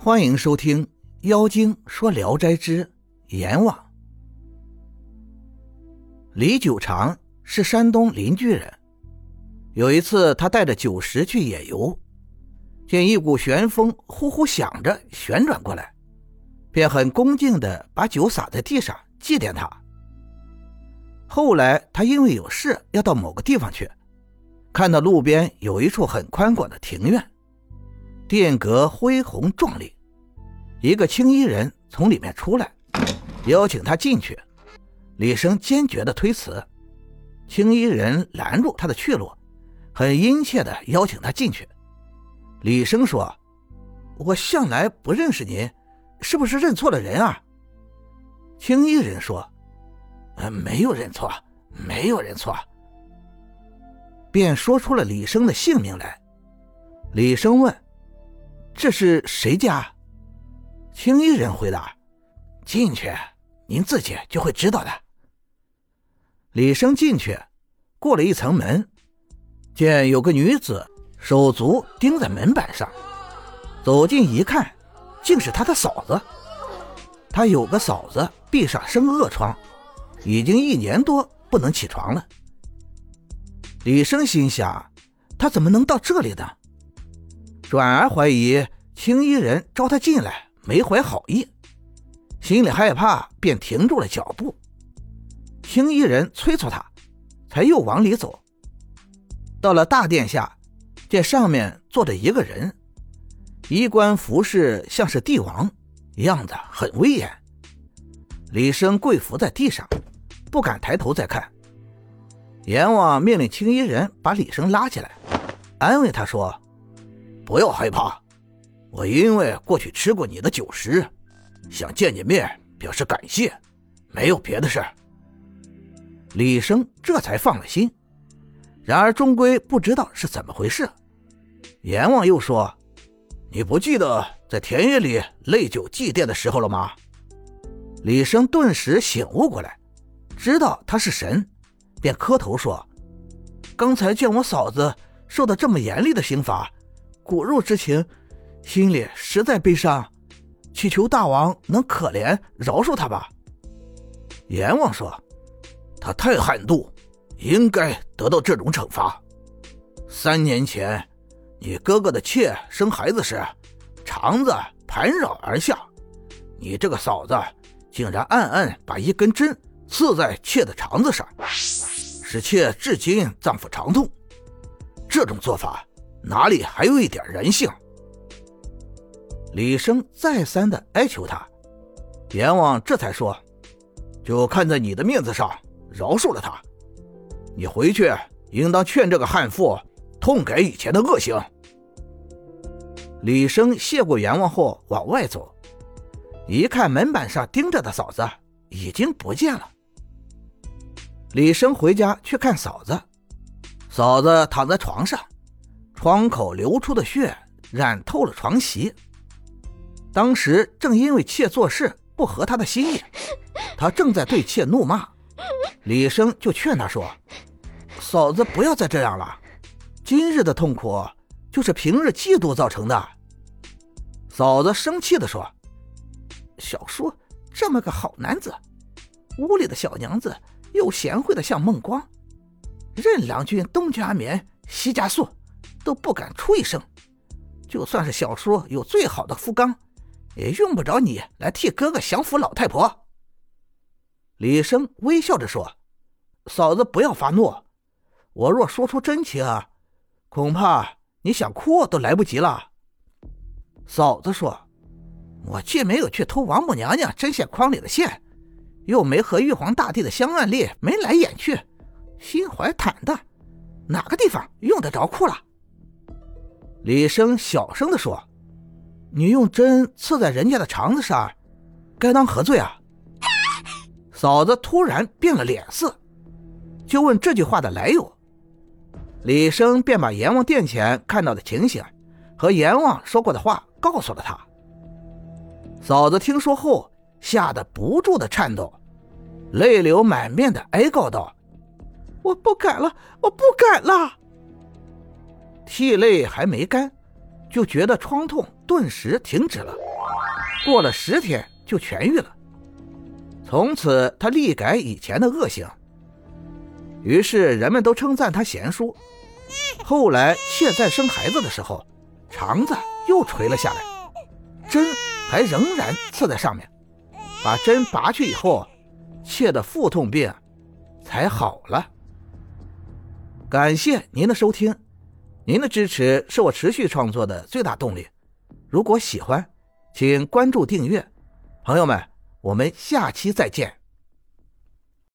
欢迎收听《妖精说聊斋之阎王》。李九长是山东邻居人。有一次，他带着酒食去野游，见一股旋风呼呼响着旋转过来，便很恭敬的把酒洒在地上祭奠他。后来，他因为有事要到某个地方去，看到路边有一处很宽广的庭院。殿阁恢宏壮丽，一个青衣人从里面出来，邀请他进去。李生坚决的推辞，青衣人拦住他的去路，很殷切的邀请他进去。李生说：“我向来不认识您，是不是认错了人啊？”青衣人说：“呃，没有认错，没有认错。”便说出了李生的姓名来。李生问。这是谁家？青衣人回答：“进去，您自己就会知道的。”李生进去，过了一层门，见有个女子手足钉在门板上，走近一看，竟是他的嫂子。他有个嫂子臂上生恶疮，已经一年多不能起床了。李生心想：他怎么能到这里的？转而怀疑青衣人招他进来没怀好意，心里害怕，便停住了脚步。青衣人催促他，才又往里走。到了大殿下，见上面坐着一个人，衣冠服饰像是帝王，样子很威严。李生跪伏在地上，不敢抬头再看。阎王命令青衣人把李生拉起来，安慰他说。不要害怕，我因为过去吃过你的酒食，想见见面表示感谢，没有别的事李生这才放了心，然而终归不知道是怎么回事。阎王又说：“你不记得在田野里泪酒祭奠的时候了吗？”李生顿时醒悟过来，知道他是神，便磕头说：“刚才见我嫂子受到这么严厉的刑罚。”骨肉之情，心里实在悲伤，祈求大王能可怜饶恕他吧。阎王说：“他太悍妒，应该得到这种惩罚。三年前，你哥哥的妾生孩子时，肠子盘绕而下，你这个嫂子竟然暗暗把一根针刺在妾的肠子上，使妾至今脏腑长痛。这种做法。”哪里还有一点人性？李生再三的哀求他，阎王这才说：“就看在你的面子上，饶恕了他。你回去应当劝这个悍妇痛改以前的恶行。”李生谢过阎王后往外走，一看门板上盯着的嫂子已经不见了。李生回家去看嫂子，嫂子躺在床上。窗口流出的血染透了床席。当时正因为妾做事不合他的心意，他正在对妾怒骂。李生就劝他说：“嫂子不要再这样了，今日的痛苦就是平日嫉妒造成的。”嫂子生气地说：“小叔这么个好男子，屋里的小娘子又贤惠的像孟光，任郎君东家棉西家素。”都不敢出一声，就算是小叔有最好的夫纲，也用不着你来替哥哥降服老太婆。李生微笑着说：“嫂子不要发怒，我若说出真情，恐怕你想哭都来不及了。”嫂子说：“我既没有去偷王母娘娘针线筐里的线，又没和玉皇大帝的香案例眉来眼去，心怀坦荡，哪个地方用得着哭了？”李生小声地说：“你用针刺在人家的肠子上，该当何罪啊？”嫂子突然变了脸色，就问这句话的来由。李生便把阎王殿前看到的情形和阎王说过的话告诉了他。嫂子听说后，吓得不住的颤抖，泪流满面的哀告道：“我不敢了，我不敢了。”涕泪还没干，就觉得疮痛顿时停止了。过了十天就痊愈了。从此，他力改以前的恶行。于是人们都称赞他贤淑。后来妾在生孩子的时候，肠子又垂了下来，针还仍然刺在上面。把针拔去以后，妾的腹痛病才好了。感谢您的收听，您的支持是我持续创作的最大动力。如果喜欢，请关注订阅。朋友们，我们下期再见。